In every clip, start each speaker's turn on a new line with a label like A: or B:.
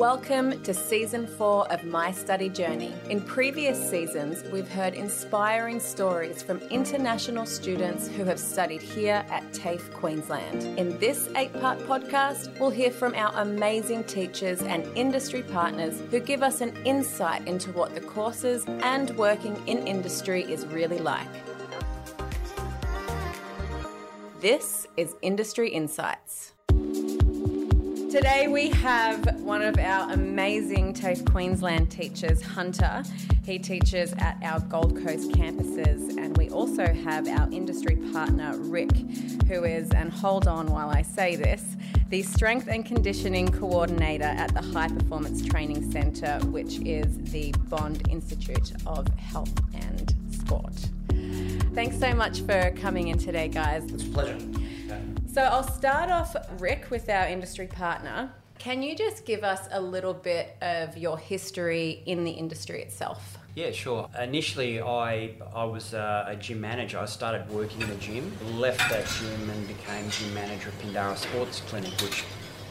A: Welcome to season four of My Study Journey. In previous seasons, we've heard inspiring stories from international students who have studied here at TAFE Queensland. In this eight part podcast, we'll hear from our amazing teachers and industry partners who give us an insight into what the courses and working in industry is really like. This is Industry Insights. Today we have one of our amazing TAFE Queensland teachers, Hunter. He teaches at our Gold Coast campuses, and we also have our industry partner, Rick, who is, and hold on while I say this, the Strength and Conditioning Coordinator at the High Performance Training Centre, which is the Bond Institute of Health and Sport. Thanks so much for coming in today, guys.
B: It's a pleasure.
A: So I'll start off, Rick, with our industry partner. Can you just give us a little bit of your history in the industry itself?
B: Yeah, sure. Initially, I I was uh, a gym manager. I started working in a gym, left that gym and became gym manager at Pindara Sports Clinic, which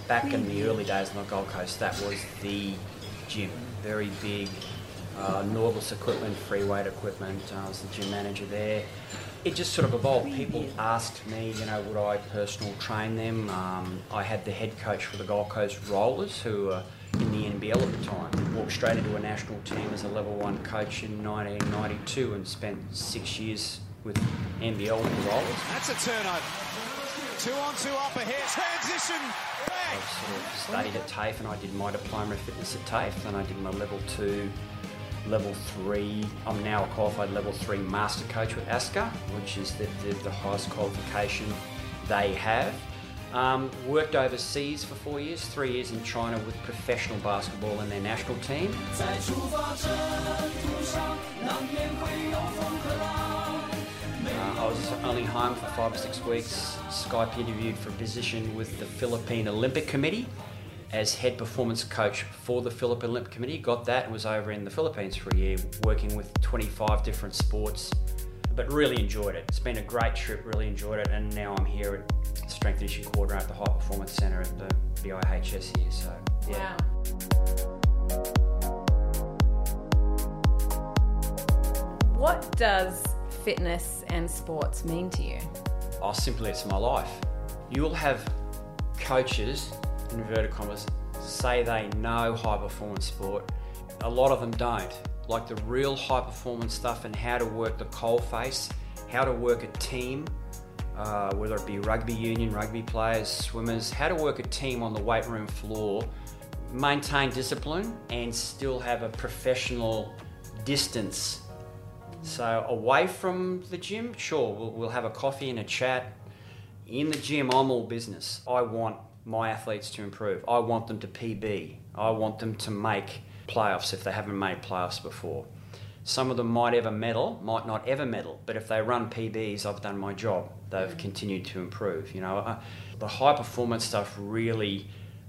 B: back in the early days on the Gold Coast, that was the gym. Very big, uh, Nautilus equipment, free weight equipment. I was the gym manager there. It just sort of evolved. People asked me, you know, would I personal train them? Um, I had the head coach for the Gold Coast Rollers, who were in the NBL at the time. Walked straight into a national team as a level one coach in 1992 and spent six years with NBL with the Rollers.
C: That's a turnover. Two on two up ahead. Transition.
B: I sort of studied at TAFE and I did my diploma of fitness at TAFE and I did my level two, level three. I'm now a qualified level three master coach with ASCA, which is the, the, the highest qualification they have. Um, worked overseas for four years, three years in China with professional basketball and their national team. Uh, I was only home for five or six weeks, Skype interviewed for a position with the Philippine Olympic Committee as head performance coach for the Philippine Olympic Committee. Got that and was over in the Philippines for a year, working with 25 different sports. But really enjoyed it. It's been a great trip, really enjoyed it. And now I'm here at Strength and Conditioning Coordinator at the High Performance Centre at the BIHS here. So, yeah.
A: What does fitness and sports mean to you?
B: Oh, simply it's my life. You'll have coaches, inverted commas, say they know high performance sport. A lot of them don't. Like the real high performance stuff and how to work the coal face, how to work a team, uh, whether it be rugby union, rugby players, swimmers, how to work a team on the weight room floor, maintain discipline and still have a professional distance so away from the gym, sure, we'll, we'll have a coffee and a chat. In the gym, I'm all business. I want my athletes to improve. I want them to PB. I want them to make playoffs if they haven't made playoffs before. Some of them might ever medal, might not ever medal, but if they run PBs, I've done my job. They've continued to improve. You know, the high performance stuff really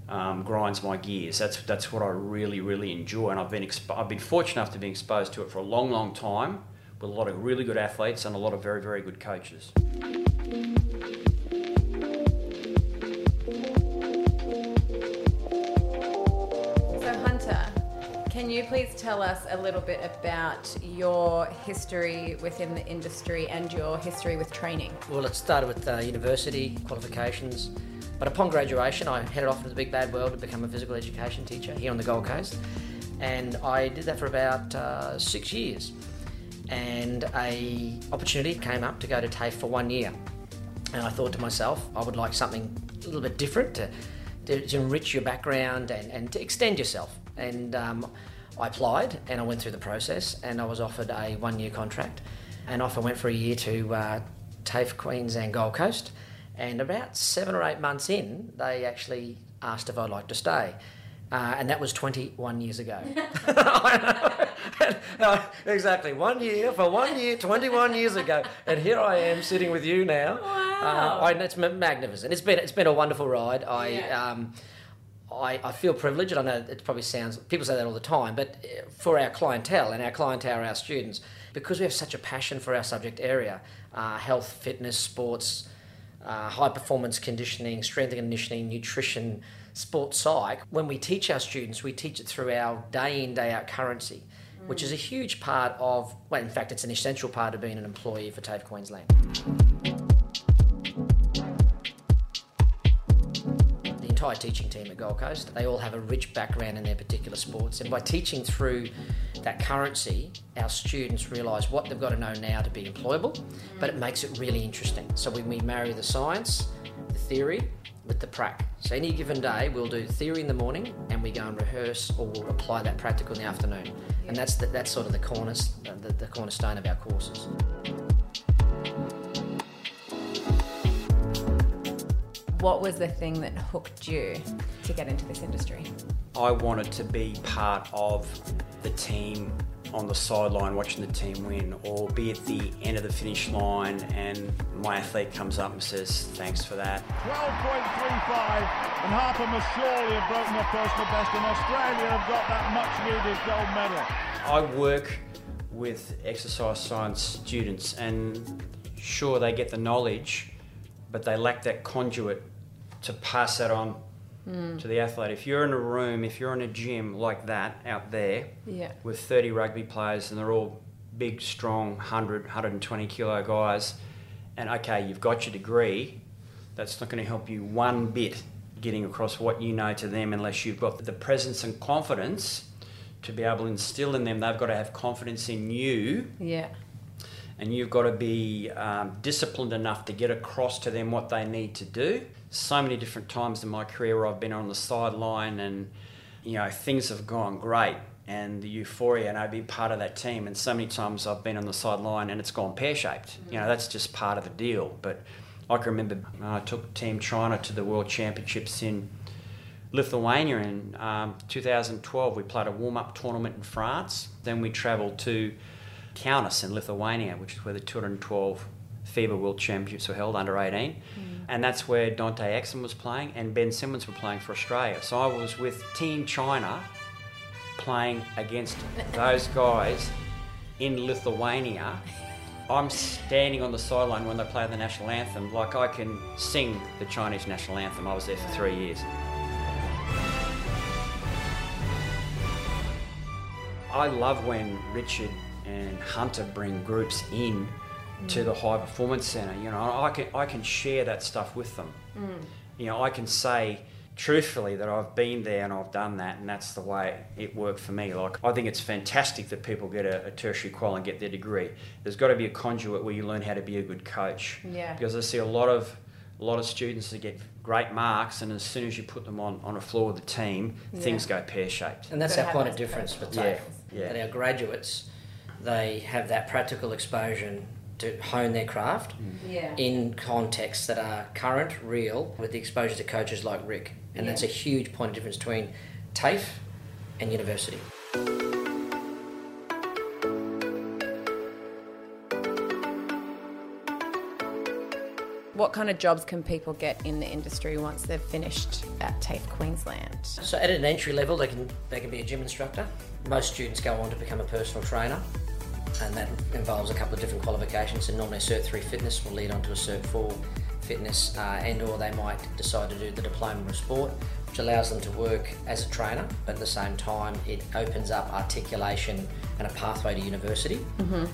B: um, grinds my gears. That's that's what I really really enjoy, and I've been expo- I've been fortunate enough to be exposed to it for a long long time with a lot of really good athletes and a lot of very very good coaches.
A: Can you please tell us a little bit about your history within the industry and your history with training?
D: Well, it started with uh, university qualifications, but upon graduation, I headed off into the big bad world to become a physical education teacher here on the Gold Coast, and I did that for about uh, six years. And a opportunity came up to go to TAFE for one year, and I thought to myself, I would like something a little bit different to, to, enrich your background and, and to extend yourself. And um, I applied and I went through the process and I was offered a one year contract. And off I went for a year to uh, TAFE Queensland Gold Coast. And about seven or eight months in, they actually asked if I'd like to stay. Uh, and that was 21 years ago. No, exactly, one year for one year, 21 years ago, and here I am sitting with you now.
A: Wow.
D: Uh, I, it's magnificent. It's been it's been a wonderful ride. I
A: Yeah.
D: um, I, I feel privileged. I know it probably sounds people say that all the time, but uh, for our clientele and our clientele our students, because we have such a passion for our subject area, uh, health, fitness, sports, uh, high performance conditioning, strength and conditioning, nutrition, sports psych, when we teach our students, we teach it through our day in, day out currency, which is a huge part of, well, in fact, it's an essential part of being an employee for TAFE Queensland. Entire teaching team at Gold Coast, they all have a rich background in their particular sports, and by teaching through that currency, our students realise what they've got to know now to be employable, but it makes it really interesting. So when we marry the science, the theory, with the prac. So any given day, we'll do theory in the morning, and we go and rehearse or we'll apply that practical in the afternoon. And that's the, that's sort of the corners, the, the cornerstone of our courses.
A: What was the thing that hooked you to get into this industry?
B: I wanted to be part of the team on the sideline watching the team win, or be at the end of the finish line and my athlete comes up and says, Thanks for that.
C: 12.35, and Harper must surely have broken their personal best, and Australia have got that much needed gold medal.
B: I work with exercise science students, and sure, they get the knowledge, but they lack that conduit to pass that on to the athlete. If you're in a room, if you're in a gym like that out there
A: Yeah.
B: with 30 rugby players and they're all big, strong, 100, 120 kilo guys, and okay, you've got your degree, that's not going to help you one bit getting across what you know to them unless you've got the presence and confidence to be able to instill in them. They've got to have confidence in you
A: Yeah.
B: and you've got to be um, disciplined enough to get across to them what they need to do. So many different times in my career where I've been on the sideline and you know things have gone great and the euphoria and I've been part of that team and so many times I've been on the sideline and it's gone pear shaped. You know that's just part of the deal. But I can remember uh, I took Team China to the World Championships in Lithuania in um, 2012. We played a warm up tournament in France. Then we travelled to Kaunas in Lithuania, which is where the 212 FIBA World Championships were held under 18. And that's where Dante Exum was playing and Ben Simmons were playing for Australia. So I was with Team China playing against those guys in Lithuania. I'm standing on the sideline when they play the national anthem, like I can sing the Chinese national anthem. I was there for three years. I love when Richard and Hunter bring groups in to the high performance center. You know, I can I can share that stuff with them. Mm. You know, I can say truthfully that I've been there and I've done that, and that's the way it worked for me. Like I think it's fantastic that people get a, a tertiary qual and get their degree. There's got to be a conduit where you learn how to be a good coach.
A: Yeah.
B: Because I see a lot of a lot of students that get great marks, and as soon as you put them on, on a floor with the team, things go pear shaped.
D: And that's our point of difference with
B: Yeah,
D: TAFE.
B: yeah.
D: That our graduates, they have that practical exposure to hone their craft mm.
A: Yeah.
D: in contexts that are current, real, with the exposure to coaches like Rick. And that's a huge point of difference between TAFE and university.
A: What kind of jobs can people get in the industry once they've finished at TAFE Queensland?
D: So at an entry level, they can they can be a gym instructor. Most students go on to become a personal trainer, and that involves a couple of different qualifications. And normally, a Cert Three fitness will lead on to a Cert Four fitness, uh, and or they might decide to do the diploma of sport, which allows them to work as a trainer. But at the same time, it opens up articulation and a pathway to university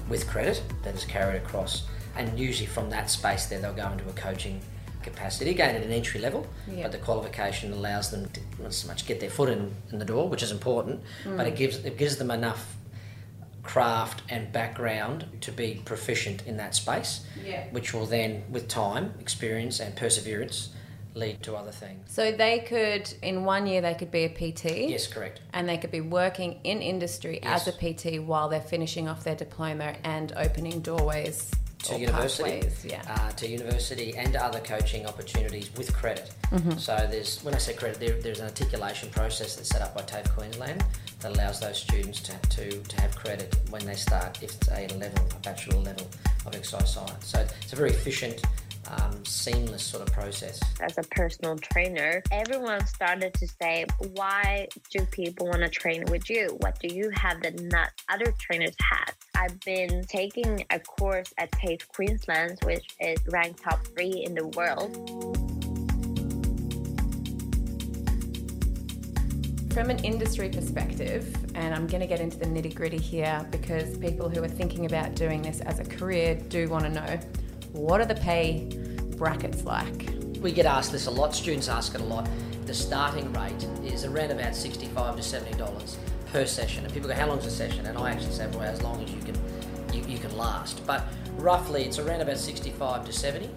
D: with credit that is carried across. And usually from that space, there they'll go into a coaching capacity again at an entry level,
A: Yeah.
D: but the qualification allows them to not so much get their foot in, in the door, which is important, but it gives it gives them enough craft and background to be proficient in that space,
A: Yeah.
D: which will then, with time, experience, and perseverance, lead to other things.
A: So they could, in one year, they could be a PT.
D: Yes, correct.
A: And they could be working in industry as a PT while they're finishing off their diploma and opening doorways
D: to
A: or
D: university,
A: pathways, Yeah.
D: uh, to university and other coaching opportunities with credit. So there's when I say credit, there, there's an articulation process that's set up by TAFE Queensland that allows those students to, to, to have credit when they start, if it's a level, a bachelor level of exercise science. So it's a very efficient, um, seamless sort of process.
E: as a personal trainer, everyone started to say, Why do people want to train with you? What do you have that not other trainers have? I've been taking a course at TAFE Queensland, which is ranked top three in the world.
A: from an industry perspective, and I'm going to get into the nitty gritty here because people who are thinking about doing this as a career do want to know what are the pay brackets like?
D: We get asked this a lot, students ask it a lot. The starting rate is around about 65 to $70 per session. And people go, how long's a session? And I actually say, well, as long as you can, you, you can last. But roughly it's around about 65 to 70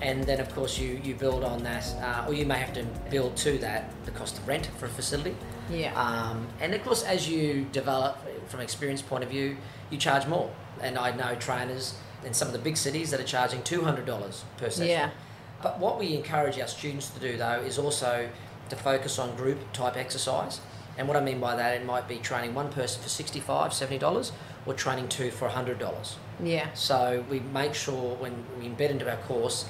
D: and then of course you, you build on that, uh, or you may have to build to that the cost of rent for a facility.
A: Yeah.
D: Um, and of course, as you develop from experience point of view, you charge more. And I know trainers in some of the big cities that are charging two hundred dollars per session.
A: Yeah.
D: But what we encourage our students to do though is also to focus on group type exercise. And what I mean by that, it might be training one person for $65, $70 or training two for $100.
A: Yeah.
D: So we make sure when we embed into our course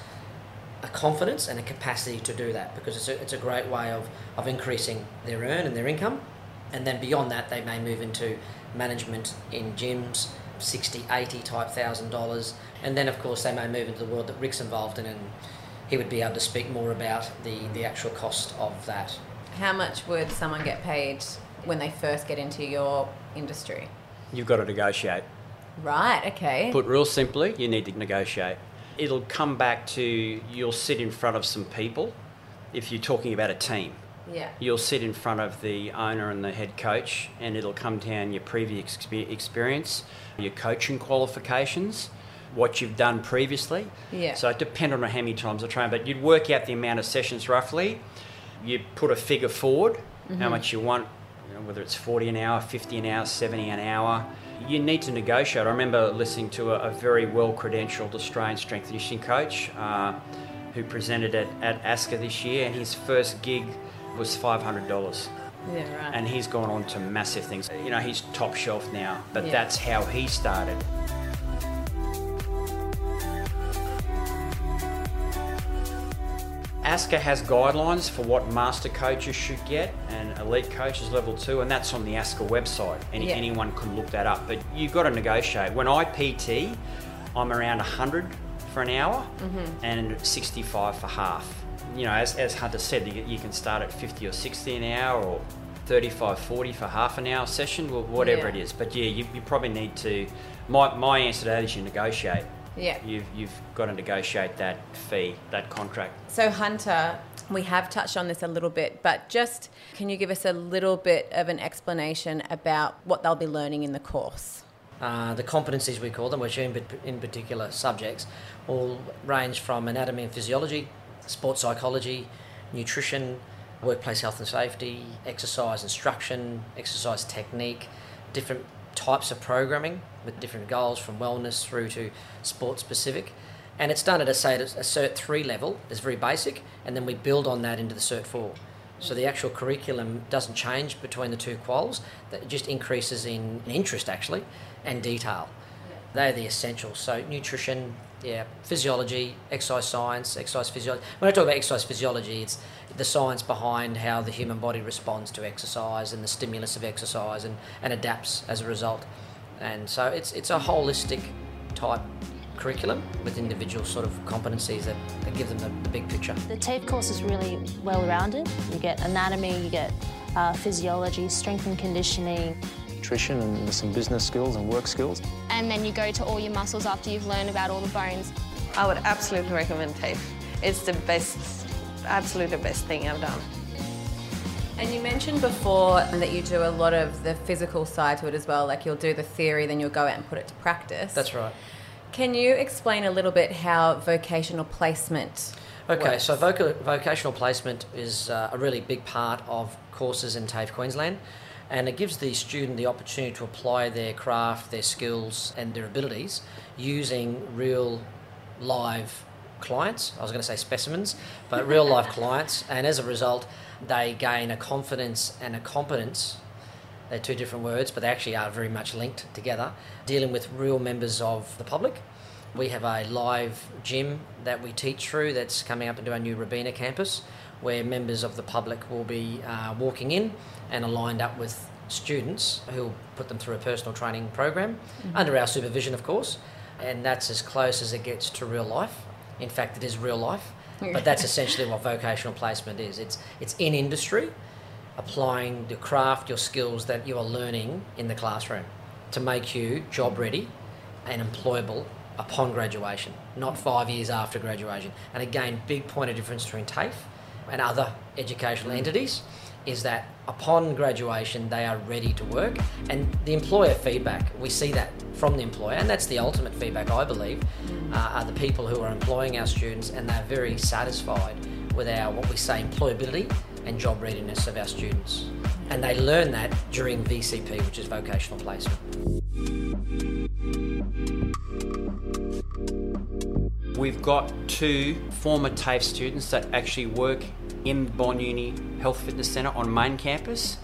D: a confidence and a capacity to do that because it's a, it's a great way of, of increasing their earn and their income. And then beyond that, they may move into management in gyms, 60, 80 type thousand dollars. And then, of course, they may move into the world that Rick's involved in and he would be able to speak more about the, the actual cost of that.
A: How much would someone get paid when they first get into your industry?
B: You've got to negotiate.
A: Right, okay.
B: Put real simply, you need to negotiate. It'll come back to you'll sit in front of some people if you're talking about a team.
A: Yeah.
B: You'll sit in front of the owner and the head coach, and it'll come down your previous experience, your coaching qualifications, what you've done previously.
A: Yeah.
B: So it depends on how many times I train, but you'd work out the amount of sessions roughly. You put a figure forward, how much you want, you know, whether it's 40 an hour, 50 an hour, 70 an hour. You need to negotiate. I remember listening to a, a very well credentialed Australian strength and conditioning coach uh, who presented at, at ASCA this year, and his first gig was $500
A: Yeah, right.
B: and he's gone on to massive things. You know, he's top shelf now, but
A: Yeah.
B: that's how he started. ASCA has guidelines for what master coaches should get and elite coaches level two, and that's on the ASCA website. Any,
A: Yeah.
B: Anyone can look that up, but you've got to negotiate. When I PT, I'm around 100 for an hour mm-hmm. and 65 for half. You know, as, as Hunter said, you, you can start at 50 or 60 an hour or 35, 40 for half an hour session, or whatever
A: Yeah.
B: it is. But yeah, you, you probably need to. My, my answer to that is you negotiate.
A: Yeah.
B: You've, you've got to negotiate that fee, that contract.
A: So, Hunter, we have touched on this a little bit, but just can you give us a little bit of an explanation about what they'll be learning in the course?
D: Uh, the competencies we call them, which are in, in particular subjects, all range from anatomy and physiology, sports psychology, nutrition, workplace health and safety, exercise instruction, exercise technique, different types of programming with different goals from wellness through to sport specific. And it's done at a, say, a Cert 3 level, it's very basic, and then we build on that into the Cert 4. So the actual curriculum doesn't change between the two quals, that just increases in interest actually and detail. They're the essentials. So nutrition, yeah, physiology, exercise science, exercise physiology. When I talk about exercise physiology, it's the science behind how the human body responds to exercise and the stimulus of exercise and, and adapts as a result. And so it's it's a holistic type curriculum with individual sort of competencies that, that give them the, the big picture.
F: The TAFE course is really well rounded. You get anatomy, you get uh, physiology, strength and conditioning.
G: Nutrition and some business skills and work skills.
H: and then you go to all your muscles after you've learned about all the bones.
I: I would absolutely recommend TAFE. It's the best, absolutely best thing I've done.
A: And you mentioned before that you do a lot of the physical side to it as well, like you'll do the theory, then you'll go out and put it to practice.
D: That's right.
A: Can you explain a little bit how vocational placement
D: Okay,
A: works?
D: so voca- vocational placement is uh, a really big part of courses in TAFE Queensland, and it gives the student the opportunity to apply their craft, their skills, and their abilities using real live clients. I was going to say specimens, but real life clients, and as a result, they gain a confidence and a competence they're two different words, but they actually are very much linked together. Dealing with real members of the public. We have a live gym that we teach through that's coming up into our new Robina campus, where members of the public will be uh, walking in and are lined up with students who will put them through a personal training program under our supervision, of course. And that's as close as it gets to real life. In fact, it is real life. But that's essentially what vocational placement is. It's it's in industry, applying the craft, your skills that you are learning in the classroom to make you job ready and employable upon graduation, not five years after graduation. And again, big point of difference between TAFE and other educational entities is that upon graduation they are ready to work. And the employer feedback we see that from the employer and that's the ultimate feedback i believe uh, are the people who are employing our students and they're very satisfied with our what we say employability and job readiness of our students. And they learn that during vcp which is vocational placement
B: We've got two former TAFE students that actually work in Bond Uni Health Fitness Centre on main campus.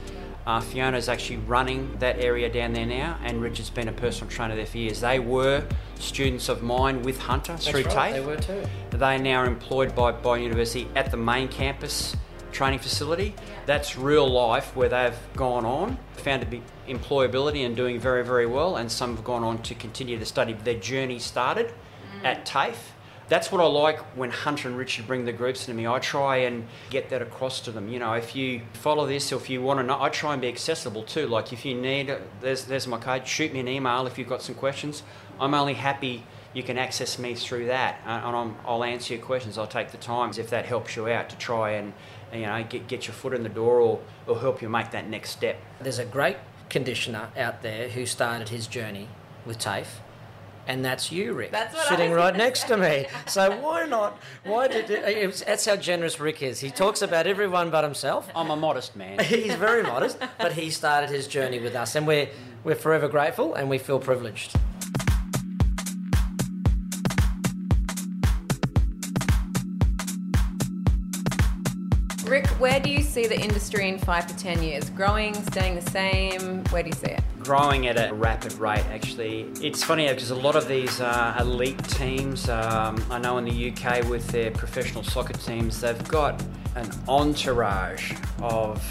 B: Uh, Fiona's actually running that area down there now, and Richard's been a personal trainer there for years. They were students of mine with Hunter
D: That's
B: through
D: right,
B: TAFE.
D: they were too.
B: They are now employed by Bond University at the main campus training facility. That's real life where they've gone on, found to be employability and doing very, very well, and some have gone on to continue to study. Their journey started at TAFE. That's what I like when Hunter and Richard bring the groups to me. I try and get that across to them. You know, if you follow this or if you want to know, I try and be accessible too. Like if you need, there's, there's my card. shoot me an email if you've got some questions. I'm only happy you can access me through that uh, and I'm, I'll answer your questions. I'll take the time if that helps you out to try and, you know, get, get your foot in the door or, or help you make that next step.
D: There's a great conditioner out there who started his journey with TAFE, and that's you, Rick,
A: That's what I
D: sitting
A: was
D: right
A: gonna
D: next to me. So why not? Why did it, it's, that's how generous Rick is. He talks about everyone but himself.
B: I'm a modest man.
D: He's very modest, but he started his journey with us, and we're we're forever grateful and we feel privileged.
A: Where do you see the industry in five to ten years? Growing, staying the same? Where do you see it?
B: growing at a rapid rate actually it's funny because a lot of these uh, elite teams um, i know in the uk with their professional soccer teams they've got an entourage of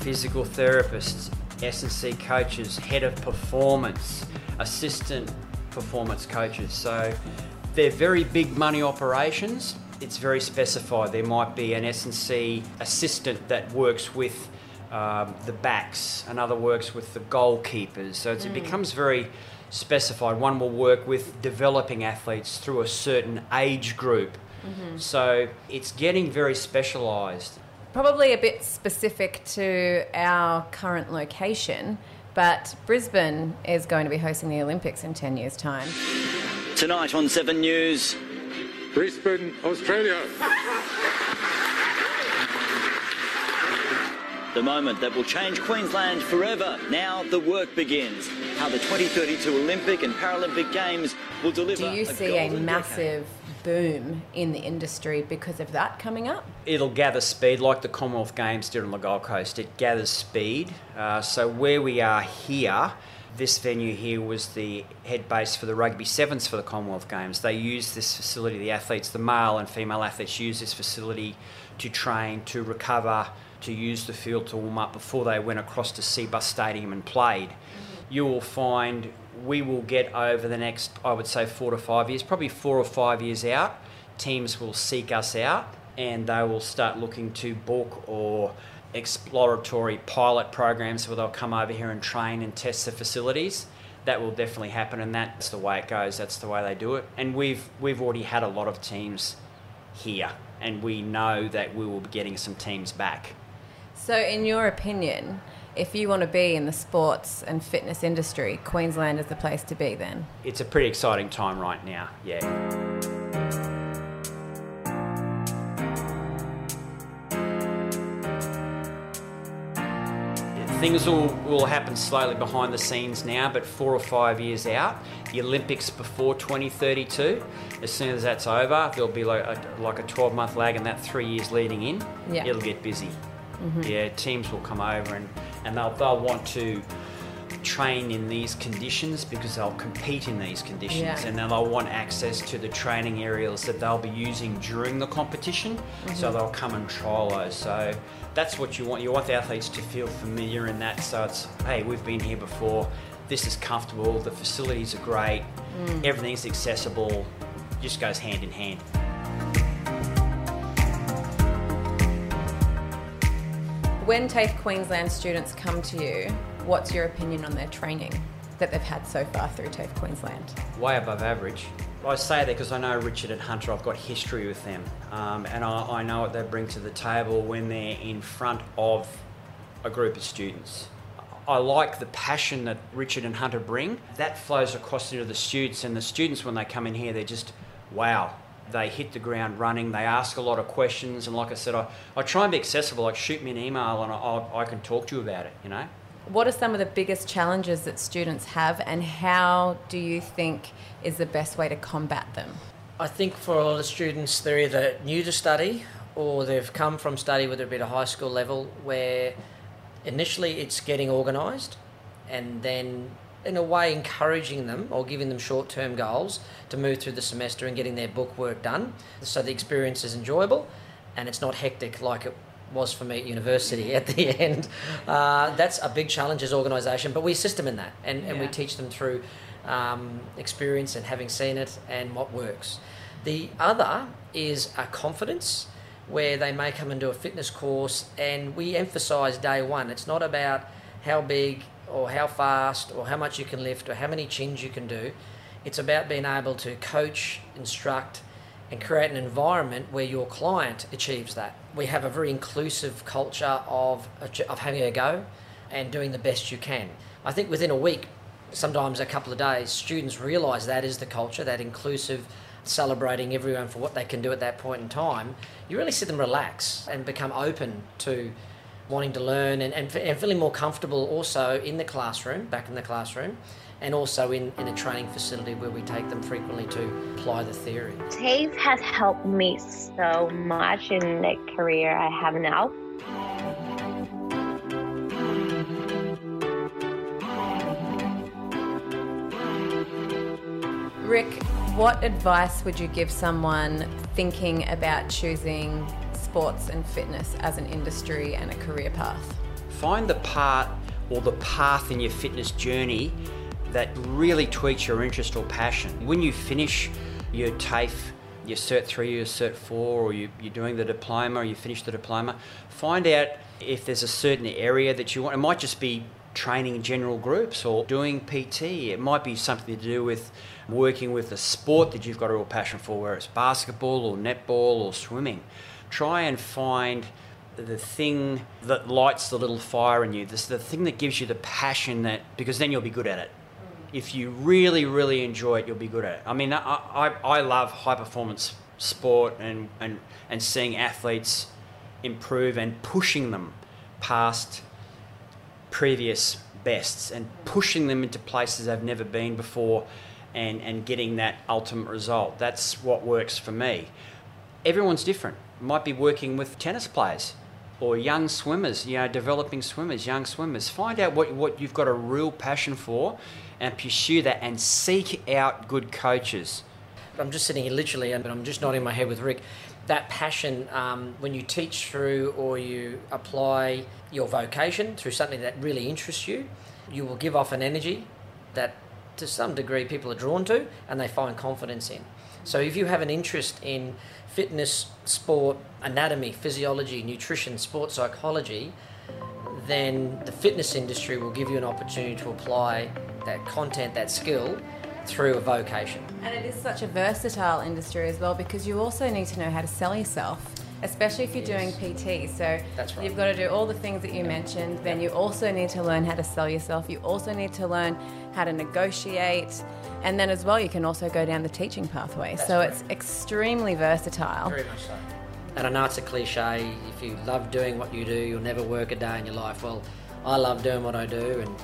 B: physical therapists s&c coaches head of performance assistant performance coaches so they're very big money operations it's very specified there might be an s&c assistant that works with um, the backs, another works with the goalkeepers. So it's, it becomes very specified. One will work with developing athletes through a certain age group. So it's getting very specialised.
A: Probably a bit specific to our current location, but Brisbane is going to be hosting the Olympics in 10 years' time.
J: Tonight on 7 News.
C: Brisbane, Australia.
J: The moment that will change Queensland forever. Now the work begins. How the 2032 Olympic and Paralympic Games will deliver.
A: Do you see a
J: golden
A: massive boom in the industry because of that coming up?
B: It'll gather speed like the Commonwealth Games did on the Gold Coast. It gathers speed. Uh, so where we are here, this venue here was the head base for the rugby sevens for the Commonwealth Games. They use this facility, the athletes, the male and female athletes use this facility to train, to recover, to use the field to warm up before they went across to Cbus Stadium and played. Mm-hmm. You will find we will get over the next, I would say, four to five years, probably four or five years out, teams will seek us out and they will start looking to book or exploratory pilot programs where they'll come over here and train and test the facilities. That will definitely happen, and that's the way it goes. That's the way they do it. And we've we've already had a lot of teams here, and we know that we will be getting some teams back.
A: So, in your opinion, if you want to be in the sports and fitness industry, Queensland is the place to be then?
B: It's a pretty exciting time right now. Yeah. Things will, will happen slowly behind the scenes now, but four or five years out, the Olympics before 2032, as soon as that's over, there'll be like a, like a 12 month lag, and that three years leading in,
A: Yeah.
B: it'll get busy.
A: Mhm.
B: Yeah, teams will come over and, and they'll, they'll want to train in these conditions because they'll compete in these conditions
A: Yeah.
B: and then they'll want access to the training areas that they'll be using during the competition so
A: Mhm.
B: they'll come and trial those so that's what you want. You want the athletes to feel familiar in that. So it's hey we've been here before. This is comfortable. The facilities are great.
A: Mm.
B: everything's accessible. Just goes hand in hand.
A: When TAFE Queensland students come to you, what's your opinion on their training that they've had so far through TAFE Queensland?
B: Way above average. I say that because I know Richard and Hunter, I've got history with them, um, and I, I know what they bring to the table when they're in front of a group of students. I like the passion that Richard and Hunter bring. That flows across into the students, and the students, when they come in here, they're just wow. They hit the ground running. They ask a lot of questions, and like I said, I, I try and be accessible. Like shoot me an email, and I, I can talk to you about it. You know.
A: What are some of the biggest challenges that students have, and how do you think is the best way to combat them?
D: I think for a lot of students, they're either new to study or they've come from study with a bit of high school level where initially it's getting organised and then in a way encouraging them or giving them short-term goals to move through the semester and getting their book work done so the experience is enjoyable and it's not hectic like it was for me at university at the end. Uh, that's a big challenge as organisation but we assist them in that and, and we teach them through um, experience and having seen it and what works. The other is a confidence where they may come and do a fitness course and we emphasize day one. It's not about how big or how fast or how much you can lift or how many chins you can do. It's about being able to coach instruct and create an environment where your client achieves that. We have a very inclusive culture of, of having a go and doing the best you can. I think within a week sometimes a couple of days students realize that is the culture that inclusive celebrating everyone for what they can do at that point in time, you really see them relax and become open to wanting to learn and, and, and feeling more comfortable also in the classroom, back in the classroom, and also in, in a training facility where we take them frequently to apply the theory.
E: TAFE has helped me so much in the career I have now.
A: Rick, what advice would you give someone thinking about choosing sports and fitness as an industry and a career path?
B: Find the part or the path in your fitness journey that really tweaks your interest or passion. When you finish your TAFE, your Cert 3, your Cert 4, or you, you're doing the diploma, or you finish the diploma, find out if there's a certain area that you want. It might just be training general groups or doing PT. It might be something to do with working with a sport that you've got a real passion for, whether it's basketball or netball or swimming. Try and find the thing that lights the little fire in you, this the thing that gives you the passion that because then you'll be good at it. If you really, really enjoy it, you'll be good at it. I mean, I, I, I love high performance sport and, and, and seeing athletes improve and pushing them past previous bests and pushing them into places they've never been before and, and getting that ultimate result. That's what works for me. Everyone's different. Might be working with tennis players or young swimmers, you know, developing swimmers, young swimmers. Find out what, what you've got a real passion for and pursue that and seek out good coaches.
D: I'm just sitting here literally, but I'm just nodding my head with Rick. That passion, um, when you teach through or you apply your vocation through something that really interests you, you will give off an energy that to some degree people are drawn to and they find confidence in. So if you have an interest in fitness, sport, anatomy, physiology, nutrition, sports psychology, then the fitness industry will give you an opportunity to apply that content, that skill through a vocation.
A: And it is such a versatile industry as well because you also need to know how to sell yourself, especially if you're doing PT. So
D: That's right.
A: you've got to do all the things that you mentioned. Then you also need to learn how to sell yourself. You also need to learn how to negotiate. And then as well, you can also go down the teaching pathway. so it's extremely versatile.
D: Very much so. And I know it's a cliche. If you love doing what you do, you'll never work a day in your life. Well, I love doing what I do, and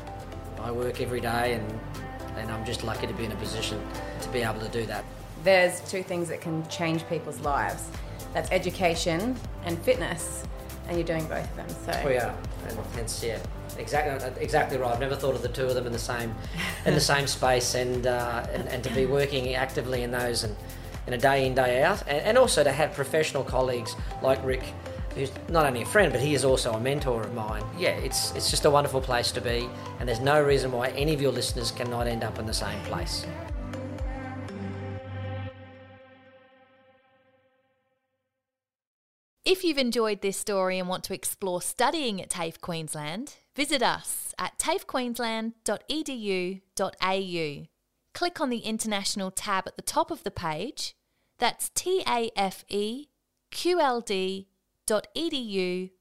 D: I work every day, and and I'm just lucky to be in a position to be able to do that.
A: There's two things that can change people's lives. That's education and fitness, and you're doing both of them. So
D: We are, and hence, yeah, exactly, exactly right. I've never thought of the two of them in the same, in the same space, and, uh, and and to be working actively in those and in a day in day out, and, and also to have professional colleagues like Rick, who's not only a friend, but he is also a mentor of mine. Yeah, it's, it's just a wonderful place to be, and there's no reason why any of your listeners cannot end up in the same place.
K: If you've enjoyed this story and want to explore studying at TAFE Queensland, visit us at tafequeensland.edu.au. Click on the International tab at the top of the page. That's T A F E Q L D www.edu.au